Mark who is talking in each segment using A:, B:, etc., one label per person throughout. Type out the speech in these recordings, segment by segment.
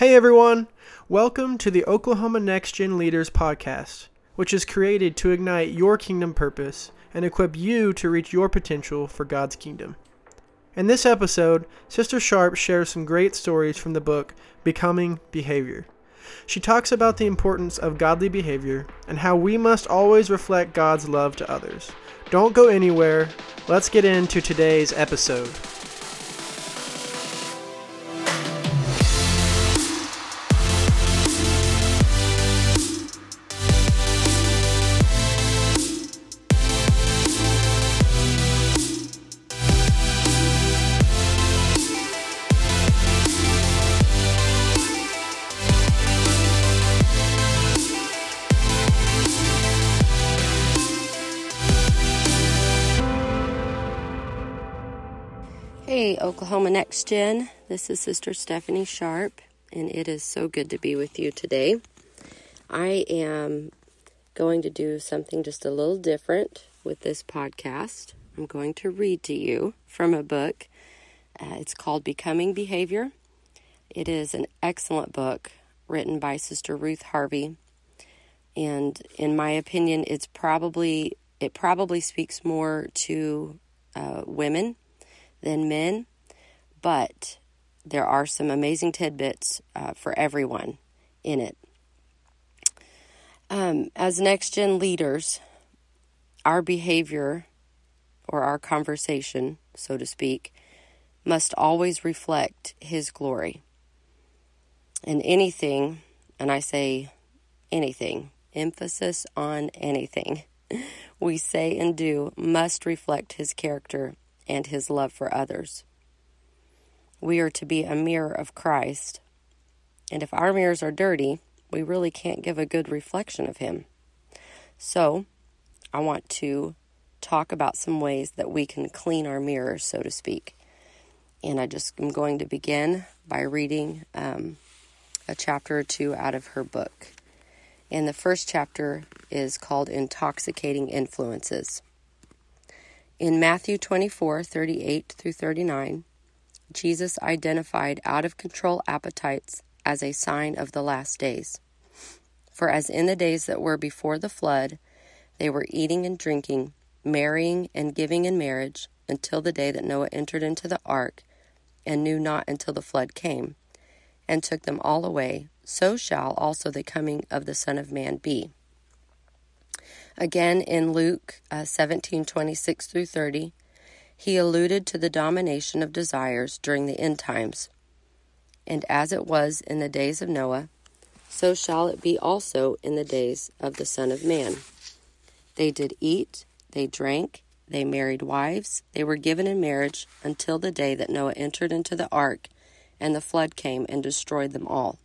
A: Hey everyone! Welcome to the Oklahoma Next Gen Leaders Podcast, which is created to ignite your kingdom purpose and equip you to reach your potential for God's kingdom. In this episode, Sister Sharp shares some great stories from the book Becoming Behavior. She talks about the importance of godly behavior and how we must always reflect God's love to others. Don't go anywhere. Let's get into today's episode.
B: Oklahoma Next Gen. This is Sister Stephanie Sharp, and it is so good to be with you today. I am going to do something just a little different with this podcast. I'm going to read to you from a book. Uh, it's called Becoming Behavior. It is an excellent book written by Sister Ruth Harvey, and in my opinion, it's probably it probably speaks more to uh, women than men, but there are some amazing tidbits uh, for everyone in it. Um, as next gen leaders, our behavior or our conversation, so to speak, must always reflect His glory. And anything, and I say anything, emphasis on anything, we say and do must reflect His character and his love for others. We are to be a mirror of Christ, and if our mirrors are dirty, we really can't give a good reflection of him. So, I want to talk about some ways that we can clean our mirrors, so to speak. And I just am going to begin by reading um, a chapter or two out of her book. And the first chapter is called Intoxicating Influences. In Matthew 24 38 through 39, Jesus identified out of control appetites as a sign of the last days. For as in the days that were before the flood, they were eating and drinking, marrying and giving in marriage, until the day that Noah entered into the ark, and knew not until the flood came, and took them all away, so shall also the coming of the Son of Man be. Again, in Luke uh, 17 26 through 30, he alluded to the domination of desires during the end times. And as it was in the days of Noah, so shall it be also in the days of the Son of Man. They did eat, they drank, they married wives, they were given in marriage until the day that Noah entered into the ark, and the flood came and destroyed them all.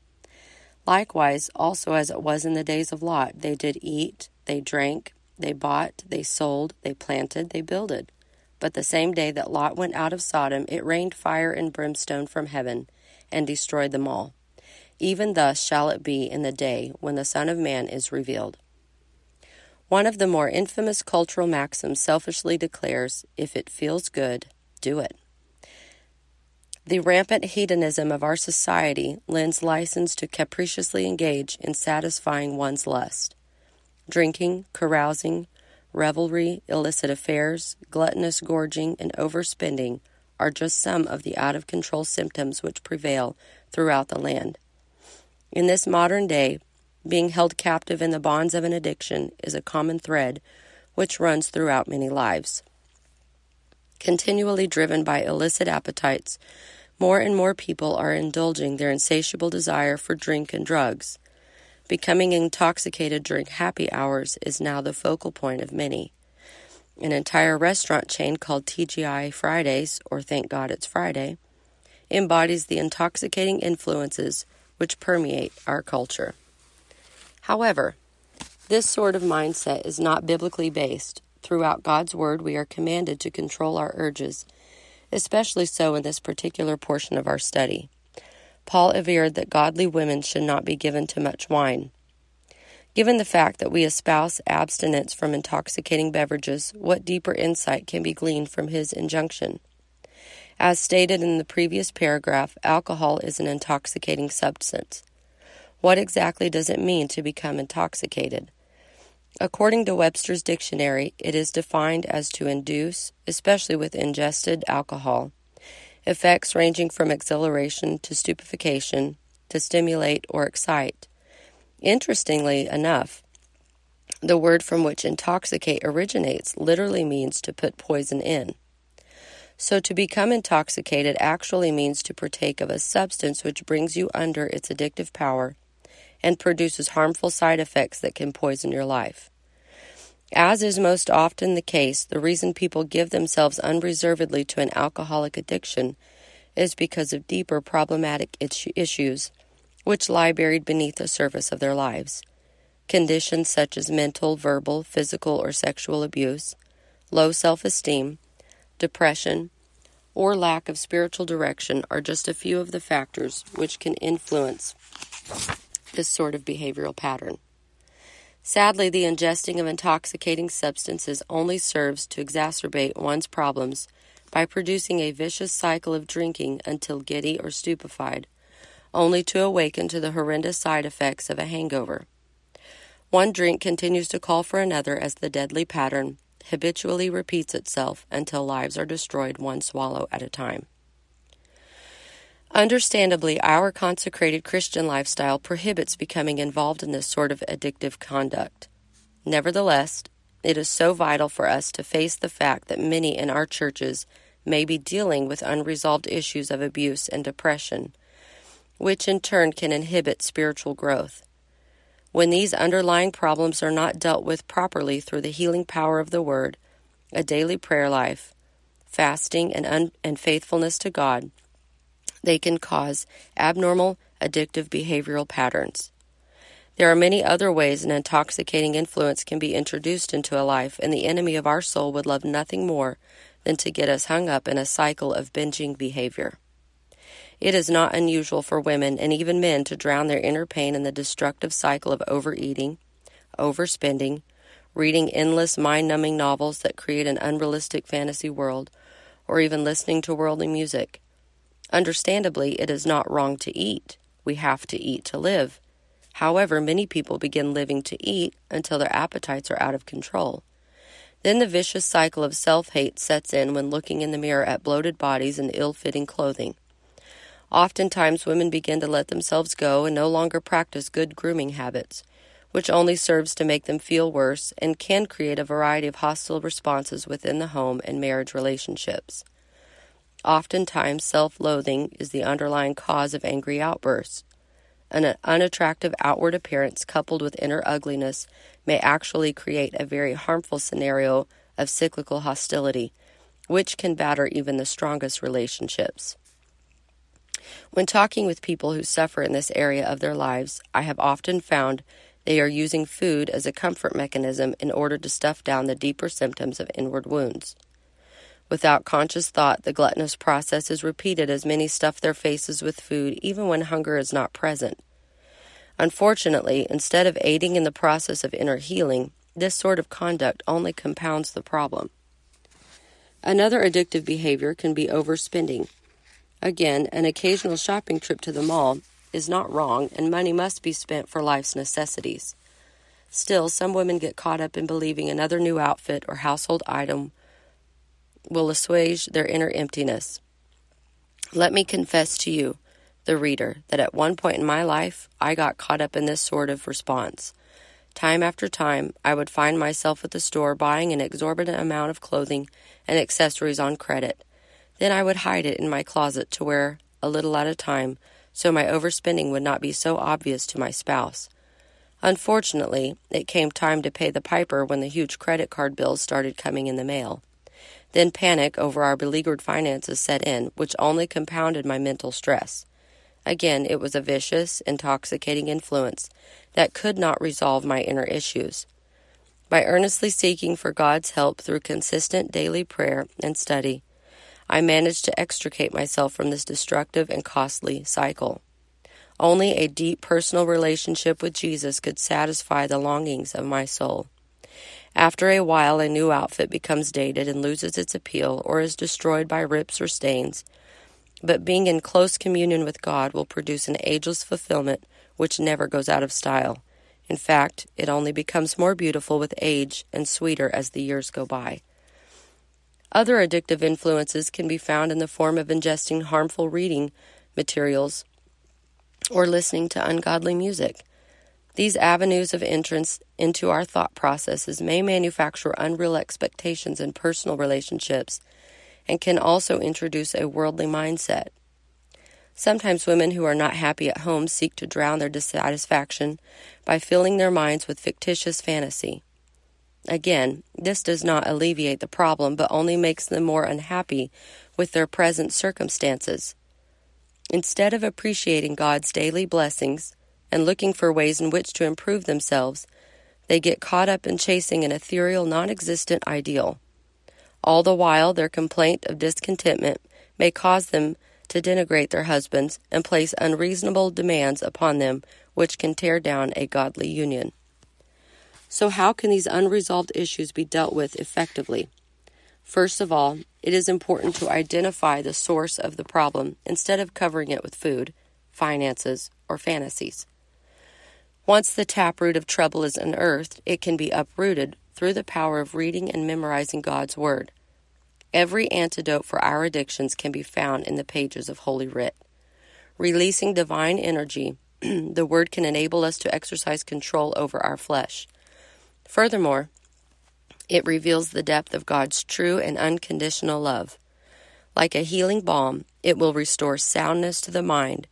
B: Likewise, also as it was in the days of Lot, they did eat, they drank, they bought, they sold, they planted, they builded. But the same day that Lot went out of Sodom, it rained fire and brimstone from heaven, and destroyed them all. Even thus shall it be in the day when the Son of Man is revealed. One of the more infamous cultural maxims selfishly declares if it feels good, do it. The rampant hedonism of our society lends license to capriciously engage in satisfying one's lust. Drinking, carousing, revelry, illicit affairs, gluttonous gorging, and overspending are just some of the out of control symptoms which prevail throughout the land. In this modern day, being held captive in the bonds of an addiction is a common thread which runs throughout many lives. Continually driven by illicit appetites, more and more people are indulging their insatiable desire for drink and drugs. Becoming intoxicated during happy hours is now the focal point of many. An entire restaurant chain called TGI Fridays, or Thank God It's Friday, embodies the intoxicating influences which permeate our culture. However, this sort of mindset is not biblically based. Throughout God's Word, we are commanded to control our urges, especially so in this particular portion of our study. Paul averred that godly women should not be given to much wine. Given the fact that we espouse abstinence from intoxicating beverages, what deeper insight can be gleaned from his injunction? As stated in the previous paragraph, alcohol is an intoxicating substance. What exactly does it mean to become intoxicated? According to Webster's dictionary, it is defined as to induce, especially with ingested alcohol, effects ranging from exhilaration to stupefaction, to stimulate or excite. Interestingly enough, the word from which intoxicate originates literally means to put poison in. So, to become intoxicated actually means to partake of a substance which brings you under its addictive power and produces harmful side effects that can poison your life. As is most often the case, the reason people give themselves unreservedly to an alcoholic addiction is because of deeper problematic issues which lie buried beneath the surface of their lives. Conditions such as mental, verbal, physical, or sexual abuse, low self esteem, depression, or lack of spiritual direction are just a few of the factors which can influence this sort of behavioral pattern. Sadly, the ingesting of intoxicating substances only serves to exacerbate one's problems by producing a vicious cycle of drinking until giddy or stupefied, only to awaken to the horrendous side effects of a hangover. One drink continues to call for another as the deadly pattern habitually repeats itself until lives are destroyed one swallow at a time. Understandably, our consecrated Christian lifestyle prohibits becoming involved in this sort of addictive conduct. Nevertheless, it is so vital for us to face the fact that many in our churches may be dealing with unresolved issues of abuse and depression, which in turn can inhibit spiritual growth. When these underlying problems are not dealt with properly through the healing power of the Word, a daily prayer life, fasting, and, un- and faithfulness to God, they can cause abnormal addictive behavioral patterns. There are many other ways an intoxicating influence can be introduced into a life, and the enemy of our soul would love nothing more than to get us hung up in a cycle of binging behavior. It is not unusual for women and even men to drown their inner pain in the destructive cycle of overeating, overspending, reading endless mind numbing novels that create an unrealistic fantasy world, or even listening to worldly music. Understandably, it is not wrong to eat. We have to eat to live. However, many people begin living to eat until their appetites are out of control. Then the vicious cycle of self hate sets in when looking in the mirror at bloated bodies and ill fitting clothing. Oftentimes, women begin to let themselves go and no longer practice good grooming habits, which only serves to make them feel worse and can create a variety of hostile responses within the home and marriage relationships. Oftentimes, self loathing is the underlying cause of angry outbursts. An unattractive outward appearance coupled with inner ugliness may actually create a very harmful scenario of cyclical hostility, which can batter even the strongest relationships. When talking with people who suffer in this area of their lives, I have often found they are using food as a comfort mechanism in order to stuff down the deeper symptoms of inward wounds. Without conscious thought, the gluttonous process is repeated as many stuff their faces with food even when hunger is not present. Unfortunately, instead of aiding in the process of inner healing, this sort of conduct only compounds the problem. Another addictive behavior can be overspending. Again, an occasional shopping trip to the mall is not wrong, and money must be spent for life's necessities. Still, some women get caught up in believing another new outfit or household item will assuage their inner emptiness. Let me confess to you, the reader, that at one point in my life I got caught up in this sort of response. Time after time, I would find myself at the store buying an exorbitant amount of clothing and accessories on credit. Then I would hide it in my closet to wear a little at a time so my overspending would not be so obvious to my spouse. Unfortunately, it came time to pay the piper when the huge credit card bills started coming in the mail. Then panic over our beleaguered finances set in, which only compounded my mental stress. Again, it was a vicious, intoxicating influence that could not resolve my inner issues. By earnestly seeking for God's help through consistent daily prayer and study, I managed to extricate myself from this destructive and costly cycle. Only a deep personal relationship with Jesus could satisfy the longings of my soul. After a while, a new outfit becomes dated and loses its appeal or is destroyed by rips or stains. But being in close communion with God will produce an ageless fulfillment which never goes out of style. In fact, it only becomes more beautiful with age and sweeter as the years go by. Other addictive influences can be found in the form of ingesting harmful reading materials or listening to ungodly music. These avenues of entrance into our thought processes may manufacture unreal expectations in personal relationships and can also introduce a worldly mindset. Sometimes women who are not happy at home seek to drown their dissatisfaction by filling their minds with fictitious fantasy. Again, this does not alleviate the problem, but only makes them more unhappy with their present circumstances. Instead of appreciating God's daily blessings and looking for ways in which to improve themselves, they get caught up in chasing an ethereal, non existent ideal. All the while, their complaint of discontentment may cause them to denigrate their husbands and place unreasonable demands upon them which can tear down a godly union. So, how can these unresolved issues be dealt with effectively? First of all, it is important to identify the source of the problem instead of covering it with food, finances, or fantasies. Once the taproot of trouble is unearthed, it can be uprooted through the power of reading and memorizing God's Word. Every antidote for our addictions can be found in the pages of Holy Writ. Releasing divine energy, the Word can enable us to exercise control over our flesh. Furthermore, it reveals the depth of God's true and unconditional love. Like a healing balm, it will restore soundness to the mind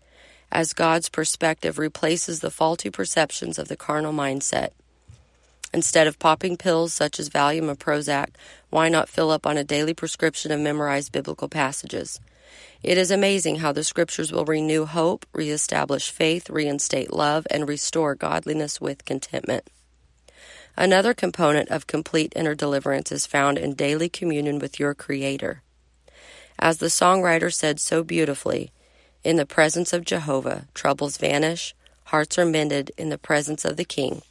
B: as God's perspective replaces the faulty perceptions of the carnal mindset. Instead of popping pills such as Valium or Prozac, why not fill up on a daily prescription of memorized biblical passages? It is amazing how the scriptures will renew hope, reestablish faith, reinstate love, and restore godliness with contentment. Another component of complete inner deliverance is found in daily communion with your Creator. As the songwriter said so beautifully, in the presence of Jehovah, troubles vanish, hearts are mended in the presence of the King.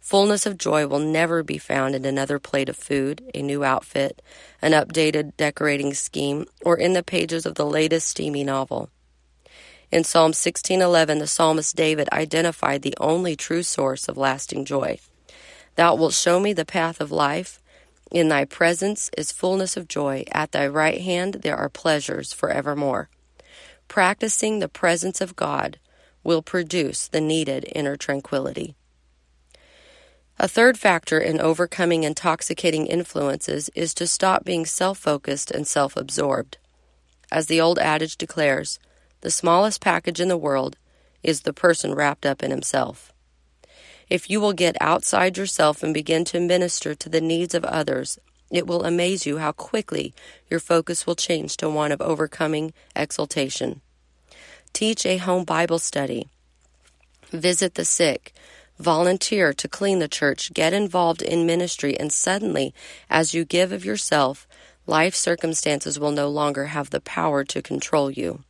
B: Fullness of joy will never be found in another plate of food, a new outfit, an updated decorating scheme, or in the pages of the latest steamy novel. In Psalm 16:11, the psalmist David identified the only true source of lasting joy. Thou wilt show me the path of life. In thy presence is fullness of joy. At thy right hand there are pleasures forevermore. Practicing the presence of God will produce the needed inner tranquility. A third factor in overcoming intoxicating influences is to stop being self focused and self absorbed. As the old adage declares, the smallest package in the world is the person wrapped up in himself. If you will get outside yourself and begin to minister to the needs of others, it will amaze you how quickly your focus will change to one of overcoming exultation. Teach a home Bible study. Visit the sick volunteer to clean the church, get involved in ministry, and suddenly, as you give of yourself, life circumstances will no longer have the power to control you.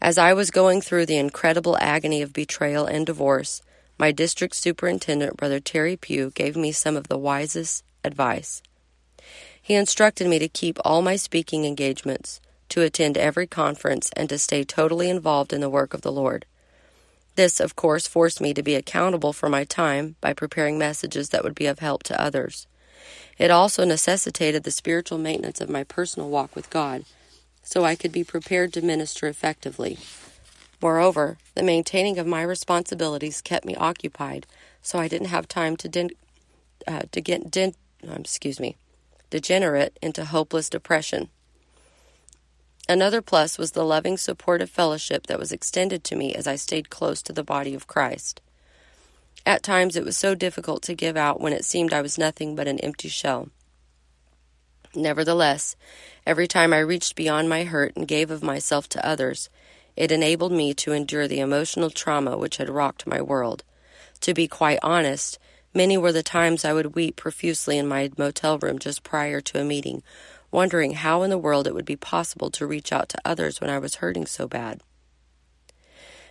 B: As I was going through the incredible agony of betrayal and divorce, my district superintendent, Brother Terry Pugh, gave me some of the wisest advice. He instructed me to keep all my speaking engagements, to attend every conference, and to stay totally involved in the work of the Lord. This, of course, forced me to be accountable for my time by preparing messages that would be of help to others. It also necessitated the spiritual maintenance of my personal walk with God so I could be prepared to minister effectively. Moreover, the maintaining of my responsibilities kept me occupied, so I didn't have time to, din- uh, to get din- um, excuse me, degenerate into hopeless depression. Another plus was the loving, supportive fellowship that was extended to me as I stayed close to the body of Christ. At times it was so difficult to give out when it seemed I was nothing but an empty shell. Nevertheless, every time I reached beyond my hurt and gave of myself to others, it enabled me to endure the emotional trauma which had rocked my world. To be quite honest, many were the times I would weep profusely in my motel room just prior to a meeting, wondering how in the world it would be possible to reach out to others when I was hurting so bad.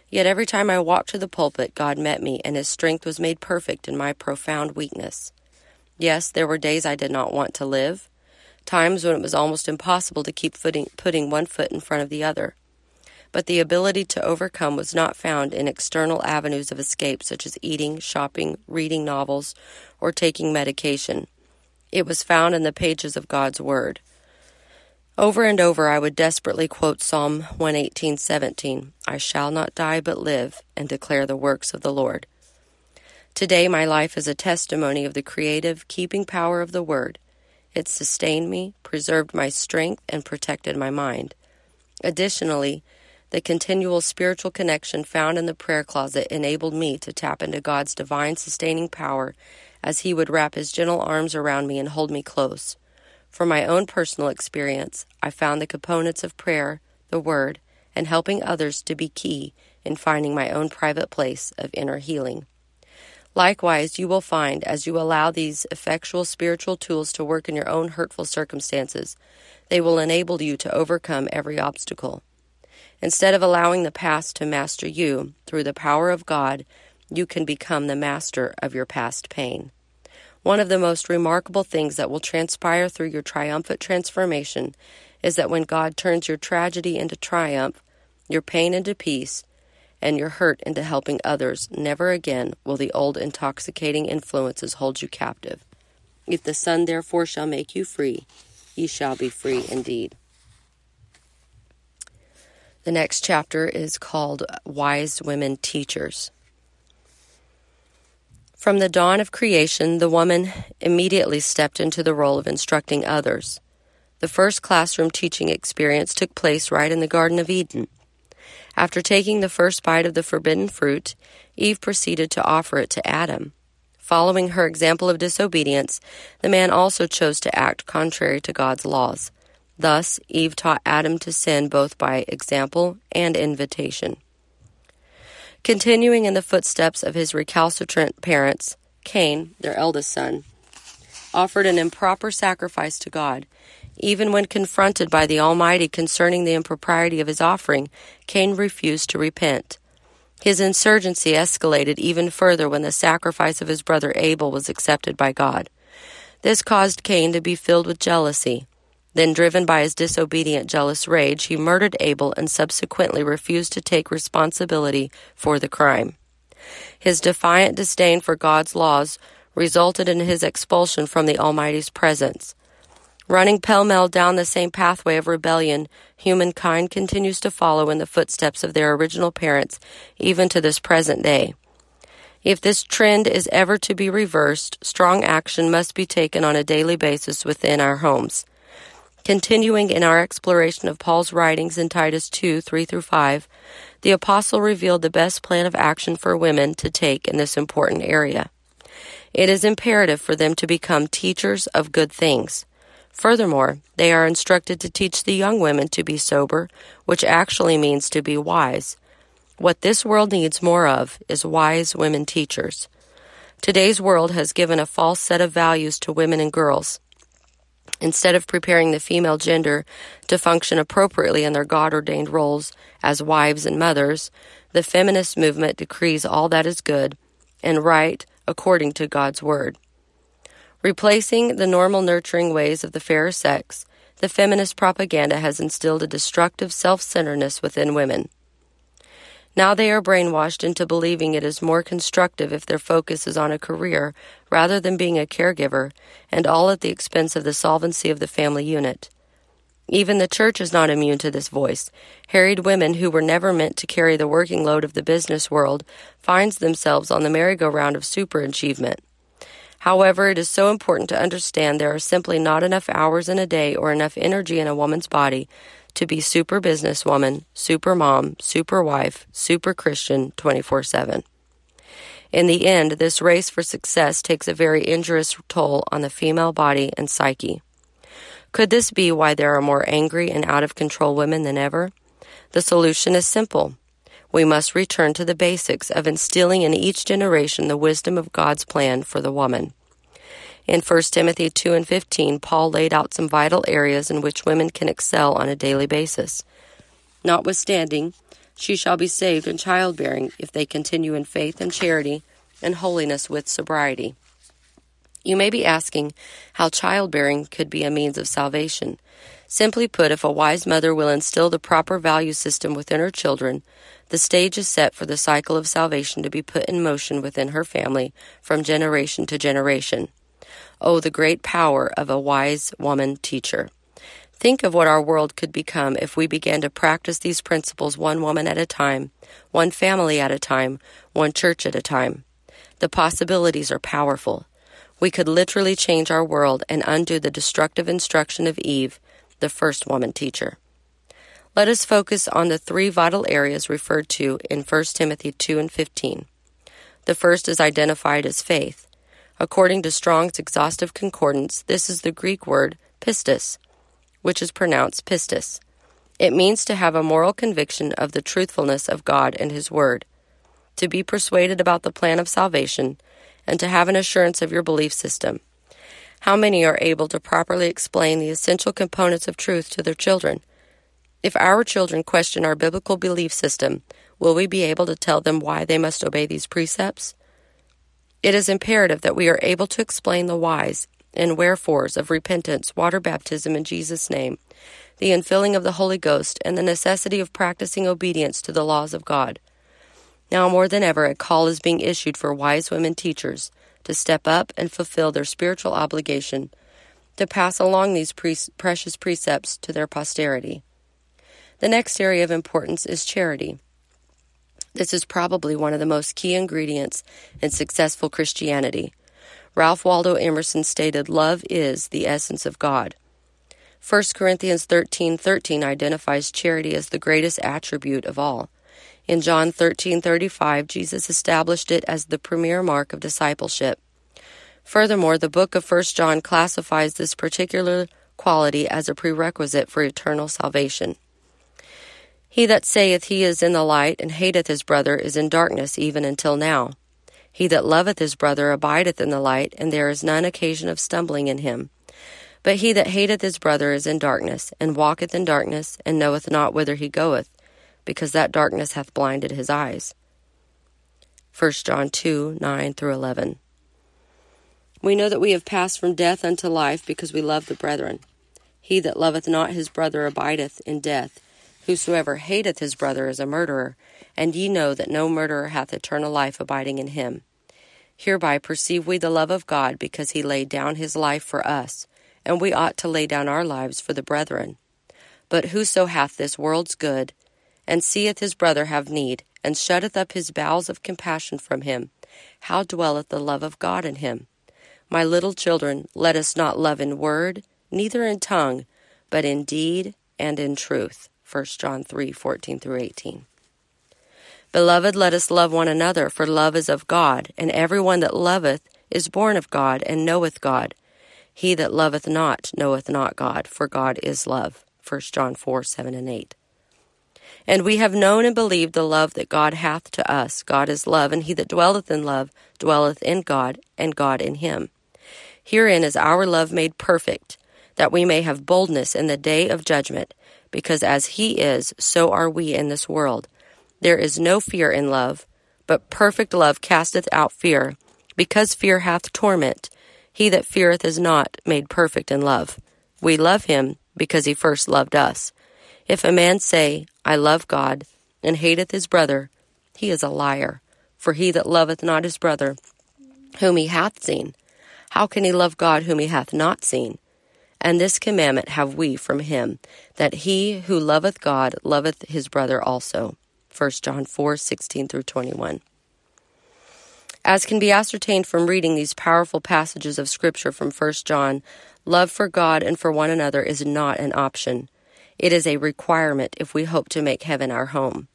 B: Yet every time I walked to the pulpit, God met me, and His strength was made perfect in my profound weakness. Yes, there were days I did not want to live, times when it was almost impossible to keep footing, putting one foot in front of the other. But the ability to overcome was not found in external avenues of escape such as eating, shopping, reading novels, or taking medication. It was found in the pages of God's Word. Over and over I would desperately quote Psalm 118:17, I shall not die but live and declare the works of the Lord. Today my life is a testimony of the creative, keeping power of the Word. It sustained me, preserved my strength, and protected my mind. Additionally, the continual spiritual connection found in the prayer closet enabled me to tap into God's divine sustaining power as He would wrap His gentle arms around me and hold me close. From my own personal experience, I found the components of prayer, the Word, and helping others to be key in finding my own private place of inner healing. Likewise, you will find as you allow these effectual spiritual tools to work in your own hurtful circumstances, they will enable you to overcome every obstacle. Instead of allowing the past to master you, through the power of God, you can become the master of your past pain. One of the most remarkable things that will transpire through your triumphant transformation is that when God turns your tragedy into triumph, your pain into peace, and your hurt into helping others, never again will the old intoxicating influences hold you captive. If the Son therefore shall make you free, ye shall be free indeed. The next chapter is called Wise Women Teachers. From the dawn of creation, the woman immediately stepped into the role of instructing others. The first classroom teaching experience took place right in the Garden of Eden. After taking the first bite of the forbidden fruit, Eve proceeded to offer it to Adam. Following her example of disobedience, the man also chose to act contrary to God's laws. Thus, Eve taught Adam to sin both by example and invitation. Continuing in the footsteps of his recalcitrant parents, Cain, their eldest son, offered an improper sacrifice to God. Even when confronted by the Almighty concerning the impropriety of his offering, Cain refused to repent. His insurgency escalated even further when the sacrifice of his brother Abel was accepted by God. This caused Cain to be filled with jealousy. Then, driven by his disobedient, jealous rage, he murdered Abel and subsequently refused to take responsibility for the crime. His defiant disdain for God's laws resulted in his expulsion from the Almighty's presence. Running pell mell down the same pathway of rebellion, humankind continues to follow in the footsteps of their original parents, even to this present day. If this trend is ever to be reversed, strong action must be taken on a daily basis within our homes. Continuing in our exploration of Paul's writings in Titus 2 3 through 5, the apostle revealed the best plan of action for women to take in this important area. It is imperative for them to become teachers of good things. Furthermore, they are instructed to teach the young women to be sober, which actually means to be wise. What this world needs more of is wise women teachers. Today's world has given a false set of values to women and girls. Instead of preparing the female gender to function appropriately in their God ordained roles as wives and mothers, the feminist movement decrees all that is good and right according to God's Word. Replacing the normal nurturing ways of the fairer sex, the feminist propaganda has instilled a destructive self centeredness within women. Now they are brainwashed into believing it is more constructive if their focus is on a career rather than being a caregiver, and all at the expense of the solvency of the family unit. Even the church is not immune to this voice. Harried women who were never meant to carry the working load of the business world finds themselves on the merry-go-round of superachievement. However, it is so important to understand there are simply not enough hours in a day or enough energy in a woman's body to be super businesswoman, super mom, super wife, super Christian 24 7. In the end, this race for success takes a very injurious toll on the female body and psyche. Could this be why there are more angry and out of control women than ever? The solution is simple. We must return to the basics of instilling in each generation the wisdom of God's plan for the woman. In 1 Timothy 2 and 15, Paul laid out some vital areas in which women can excel on a daily basis. Notwithstanding, she shall be saved in childbearing if they continue in faith and charity and holiness with sobriety. You may be asking how childbearing could be a means of salvation. Simply put, if a wise mother will instill the proper value system within her children, the stage is set for the cycle of salvation to be put in motion within her family from generation to generation. Oh, the great power of a wise woman teacher. Think of what our world could become if we began to practice these principles one woman at a time, one family at a time, one church at a time. The possibilities are powerful. We could literally change our world and undo the destructive instruction of Eve, the first woman teacher. Let us focus on the three vital areas referred to in 1 Timothy 2 and 15. The first is identified as faith. According to Strong's exhaustive concordance, this is the Greek word pistis which is pronounced pistis. It means to have a moral conviction of the truthfulness of God and His Word, to be persuaded about the plan of salvation, and to have an assurance of your belief system. How many are able to properly explain the essential components of truth to their children? If our children question our biblical belief system, will we be able to tell them why they must obey these precepts? It is imperative that we are able to explain the whys and wherefores of repentance, water baptism in Jesus' name, the infilling of the Holy Ghost, and the necessity of practicing obedience to the laws of God. Now more than ever, a call is being issued for wise women teachers to step up and fulfill their spiritual obligation to pass along these pre- precious precepts to their posterity. The next area of importance is charity. This is probably one of the most key ingredients in successful Christianity. Ralph Waldo Emerson stated, Love is the essence of God. 1 Corinthians 13:13 identifies charity as the greatest attribute of all. In John 13:35, Jesus established it as the premier mark of discipleship. Furthermore, the book of 1 John classifies this particular quality as a prerequisite for eternal salvation. He that saith he is in the light and hateth his brother is in darkness even until now. He that loveth his brother abideth in the light, and there is none occasion of stumbling in him. But he that hateth his brother is in darkness, and walketh in darkness, and knoweth not whither he goeth, because that darkness hath blinded his eyes. 1 John 2 9 through 11. We know that we have passed from death unto life because we love the brethren. He that loveth not his brother abideth in death. Whosoever hateth his brother is a murderer, and ye know that no murderer hath eternal life abiding in him. Hereby perceive we the love of God, because he laid down his life for us, and we ought to lay down our lives for the brethren. But whoso hath this world's good, and seeth his brother have need, and shutteth up his bowels of compassion from him, how dwelleth the love of God in him? My little children, let us not love in word, neither in tongue, but in deed and in truth. 1 John 3 14 through 18. Beloved, let us love one another, for love is of God, and every one that loveth is born of God, and knoweth God. He that loveth not knoweth not God, for God is love. 1 John 4 7 and 8. And we have known and believed the love that God hath to us. God is love, and he that dwelleth in love dwelleth in God, and God in him. Herein is our love made perfect, that we may have boldness in the day of judgment, because as he is, so are we in this world. There is no fear in love, but perfect love casteth out fear, because fear hath torment. He that feareth is not made perfect in love. We love him because he first loved us. If a man say, I love God, and hateth his brother, he is a liar. For he that loveth not his brother, whom he hath seen, how can he love God whom he hath not seen? And this commandment have we from him, that he who loveth God loveth his brother also. 1 John 4 16 through 21. As can be ascertained from reading these powerful passages of Scripture from 1 John, love for God and for one another is not an option. It is a requirement if we hope to make heaven our home.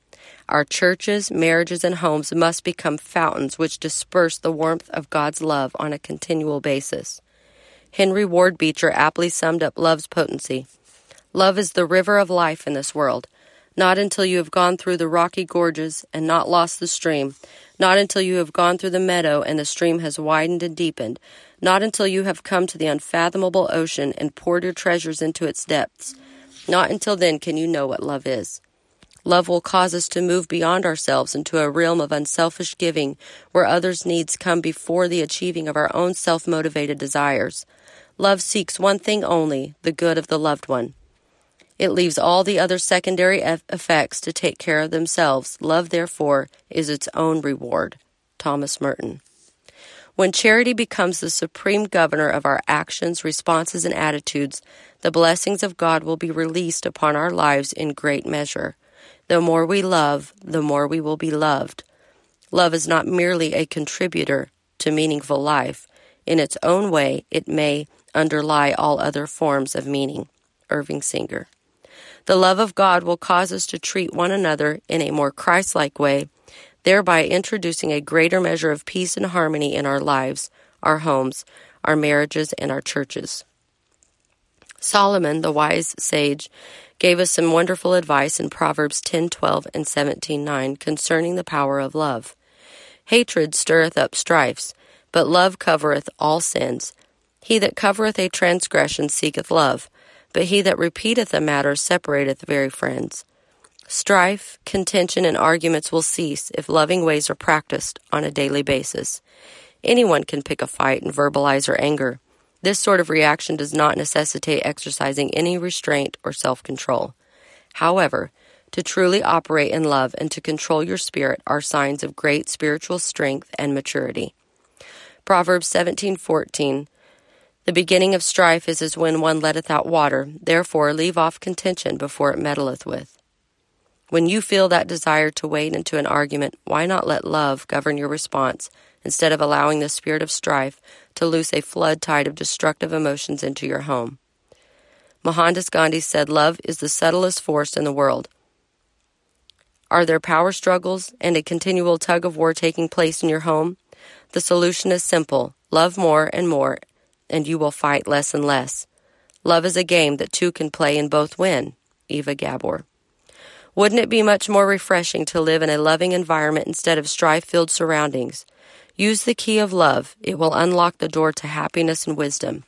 B: Our churches, marriages, and homes must become fountains which disperse the warmth of God's love on a continual basis. Henry Ward Beecher aptly summed up love's potency. Love is the river of life in this world. Not until you have gone through the rocky gorges and not lost the stream. Not until you have gone through the meadow and the stream has widened and deepened. Not until you have come to the unfathomable ocean and poured your treasures into its depths. Not until then can you know what love is. Love will cause us to move beyond ourselves into a realm of unselfish giving where others' needs come before the achieving of our own self motivated desires. Love seeks one thing only the good of the loved one. It leaves all the other secondary effects to take care of themselves. Love, therefore, is its own reward. Thomas Merton. When charity becomes the supreme governor of our actions, responses, and attitudes, the blessings of God will be released upon our lives in great measure. The more we love, the more we will be loved. Love is not merely a contributor to meaningful life. In its own way, it may underlie all other forms of meaning. Irving Singer. The love of God will cause us to treat one another in a more Christ like way, thereby introducing a greater measure of peace and harmony in our lives, our homes, our marriages, and our churches. Solomon, the wise sage, gave us some wonderful advice in Proverbs 10:12 and 17:9 concerning the power of love. Hatred stirreth up strifes, but love covereth all sins. He that covereth a transgression seeketh love, but he that repeateth a matter separateth very friends. Strife, contention, and arguments will cease if loving ways are practiced on a daily basis. Anyone can pick a fight and verbalize her anger. This sort of reaction does not necessitate exercising any restraint or self control. However, to truly operate in love and to control your spirit are signs of great spiritual strength and maturity. Proverbs 17:14 The beginning of strife is as when one letteth out water, therefore leave off contention before it meddleth with. When you feel that desire to wade into an argument, why not let love govern your response instead of allowing the spirit of strife to loose a flood tide of destructive emotions into your home. Mohandas Gandhi said, Love is the subtlest force in the world. Are there power struggles and a continual tug of war taking place in your home? The solution is simple love more and more, and you will fight less and less. Love is a game that two can play and both win. Eva Gabor. Wouldn't it be much more refreshing to live in a loving environment instead of strife filled surroundings? Use the key of love. It will unlock the door to happiness and wisdom.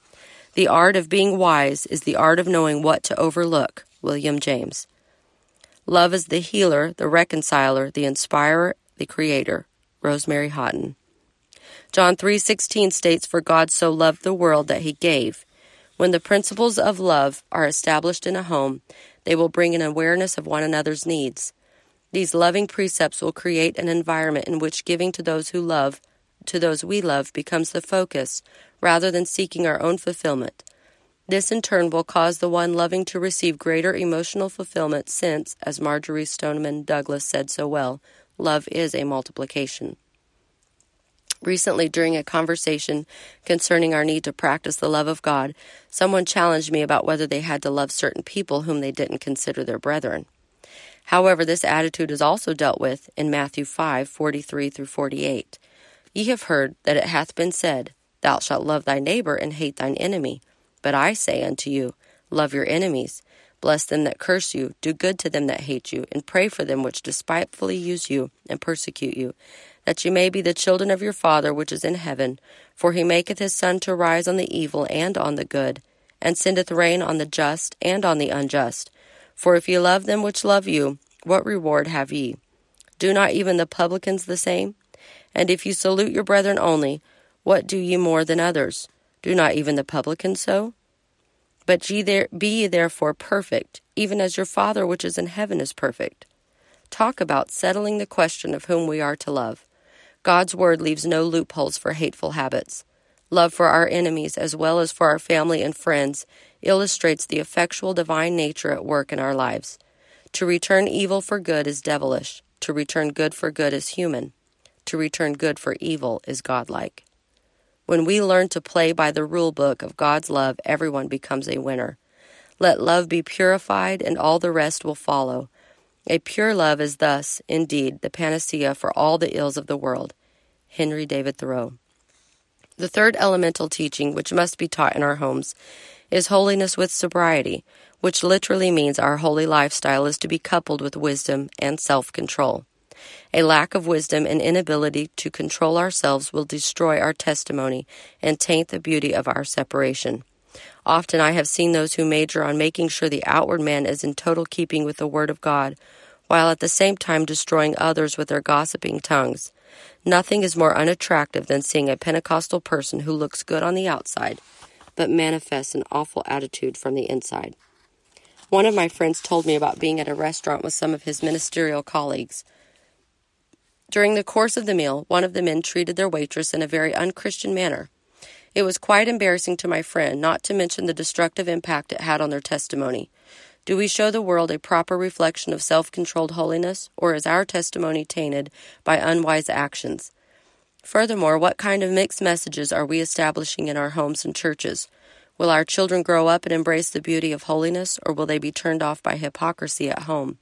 B: The art of being wise is the art of knowing what to overlook. William James. Love is the healer, the reconciler, the inspirer, the creator. Rosemary Haughton. John 3:16 states for God so loved the world that he gave. When the principles of love are established in a home, they will bring an awareness of one another's needs. These loving precepts will create an environment in which giving to those who love to those we love becomes the focus rather than seeking our own fulfillment. This in turn will cause the one loving to receive greater emotional fulfillment since, as Marjory Stoneman Douglas said so well, love is a multiplication. Recently, during a conversation concerning our need to practice the love of God, someone challenged me about whether they had to love certain people whom they didn't consider their brethren. However, this attitude is also dealt with in Matthew 5 43 through 48. Ye have heard that it hath been said, Thou shalt love thy neighbor and hate thine enemy. But I say unto you, Love your enemies, bless them that curse you, do good to them that hate you, and pray for them which despitefully use you and persecute you, that ye may be the children of your Father which is in heaven. For he maketh his sun to rise on the evil and on the good, and sendeth rain on the just and on the unjust. For if ye love them which love you, what reward have ye? Do not even the publicans the same? And if you salute your brethren only, what do ye more than others? Do not even the publicans so? But ye there, be ye therefore perfect, even as your Father which is in heaven is perfect. Talk about settling the question of whom we are to love. God's word leaves no loopholes for hateful habits. Love for our enemies as well as for our family and friends illustrates the effectual divine nature at work in our lives. To return evil for good is devilish, to return good for good is human to return good for evil is godlike. When we learn to play by the rule book of God's love, everyone becomes a winner. Let love be purified, and all the rest will follow. A pure love is thus, indeed, the panacea for all the ills of the world. Henry David Thoreau. The third elemental teaching which must be taught in our homes is holiness with sobriety, which literally means our holy lifestyle is to be coupled with wisdom and self control. A lack of wisdom and inability to control ourselves will destroy our testimony and taint the beauty of our separation. Often I have seen those who major on making sure the outward man is in total keeping with the Word of God while at the same time destroying others with their gossiping tongues. Nothing is more unattractive than seeing a Pentecostal person who looks good on the outside, but manifests an awful attitude from the inside. One of my friends told me about being at a restaurant with some of his ministerial colleagues. During the course of the meal, one of the men treated their waitress in a very unchristian manner. It was quite embarrassing to my friend, not to mention the destructive impact it had on their testimony. Do we show the world a proper reflection of self controlled holiness, or is our testimony tainted by unwise actions? Furthermore, what kind of mixed messages are we establishing in our homes and churches? Will our children grow up and embrace the beauty of holiness, or will they be turned off by hypocrisy at home?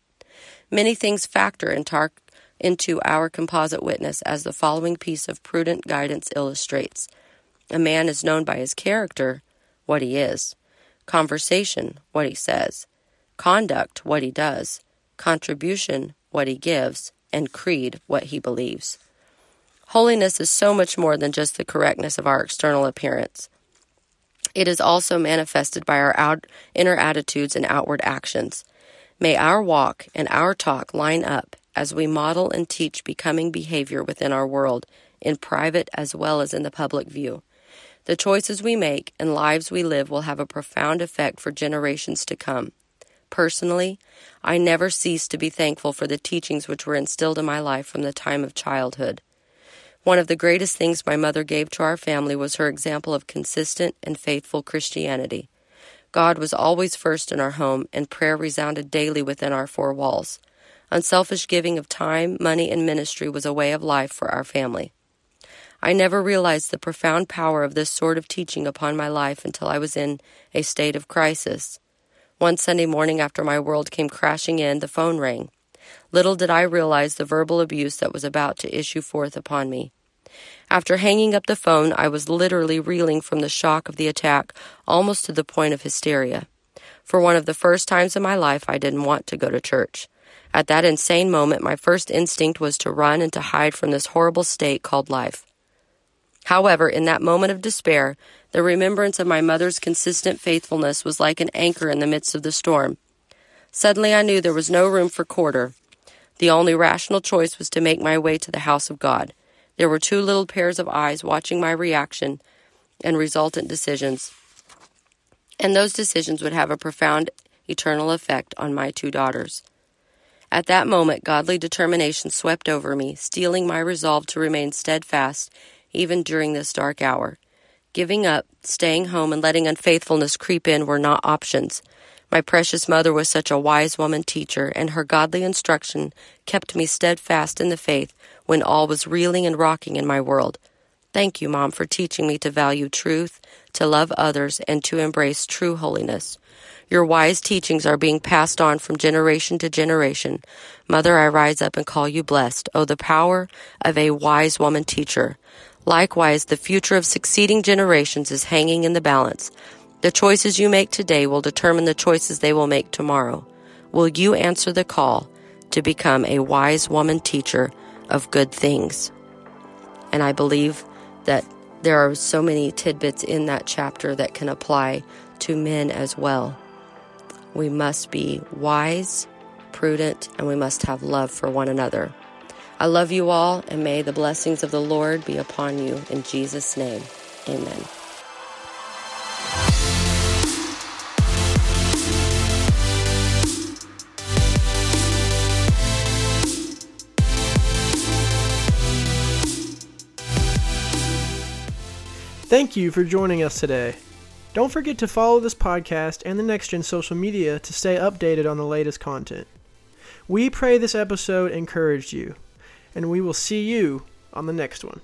B: Many things factor into our composite witness, as the following piece of prudent guidance illustrates. A man is known by his character, what he is, conversation, what he says, conduct, what he does, contribution, what he gives, and creed, what he believes. Holiness is so much more than just the correctness of our external appearance. It is also manifested by our out, inner attitudes and outward actions. May our walk and our talk line up as we model and teach becoming behavior within our world, in private as well as in the public view. The choices we make and lives we live will have a profound effect for generations to come. Personally, I never cease to be thankful for the teachings which were instilled in my life from the time of childhood. One of the greatest things my mother gave to our family was her example of consistent and faithful Christianity. God was always first in our home, and prayer resounded daily within our four walls. Unselfish giving of time, money, and ministry was a way of life for our family. I never realized the profound power of this sort of teaching upon my life until I was in a state of crisis. One Sunday morning after my world came crashing in, the phone rang. Little did I realize the verbal abuse that was about to issue forth upon me. After hanging up the phone, I was literally reeling from the shock of the attack, almost to the point of hysteria. For one of the first times in my life, I didn't want to go to church. At that insane moment, my first instinct was to run and to hide from this horrible state called life. However, in that moment of despair, the remembrance of my mother's consistent faithfulness was like an anchor in the midst of the storm. Suddenly I knew there was no room for quarter. The only rational choice was to make my way to the house of God. There were two little pairs of eyes watching my reaction and resultant decisions. And those decisions would have a profound eternal effect on my two daughters. At that moment, godly determination swept over me, steeling my resolve to remain steadfast even during this dark hour. Giving up, staying home, and letting unfaithfulness creep in were not options. My precious mother was such a wise woman teacher, and her godly instruction kept me steadfast in the faith when all was reeling and rocking in my world. Thank you, Mom, for teaching me to value truth, to love others, and to embrace true holiness. Your wise teachings are being passed on from generation to generation. Mother, I rise up and call you blessed. Oh, the power of a wise woman teacher. Likewise, the future of succeeding generations is hanging in the balance. The choices you make today will determine the choices they will make tomorrow. Will you answer the call to become a wise woman teacher of good things? And I believe that there are so many tidbits in that chapter that can apply to men as well. We must be wise, prudent, and we must have love for one another. I love you all, and may the blessings of the Lord be upon you. In Jesus' name, amen.
A: Thank you for joining us today. Don't forget to follow this podcast and the Next Gen social media to stay updated on the latest content. We pray this episode encouraged you and we will see you on the next one.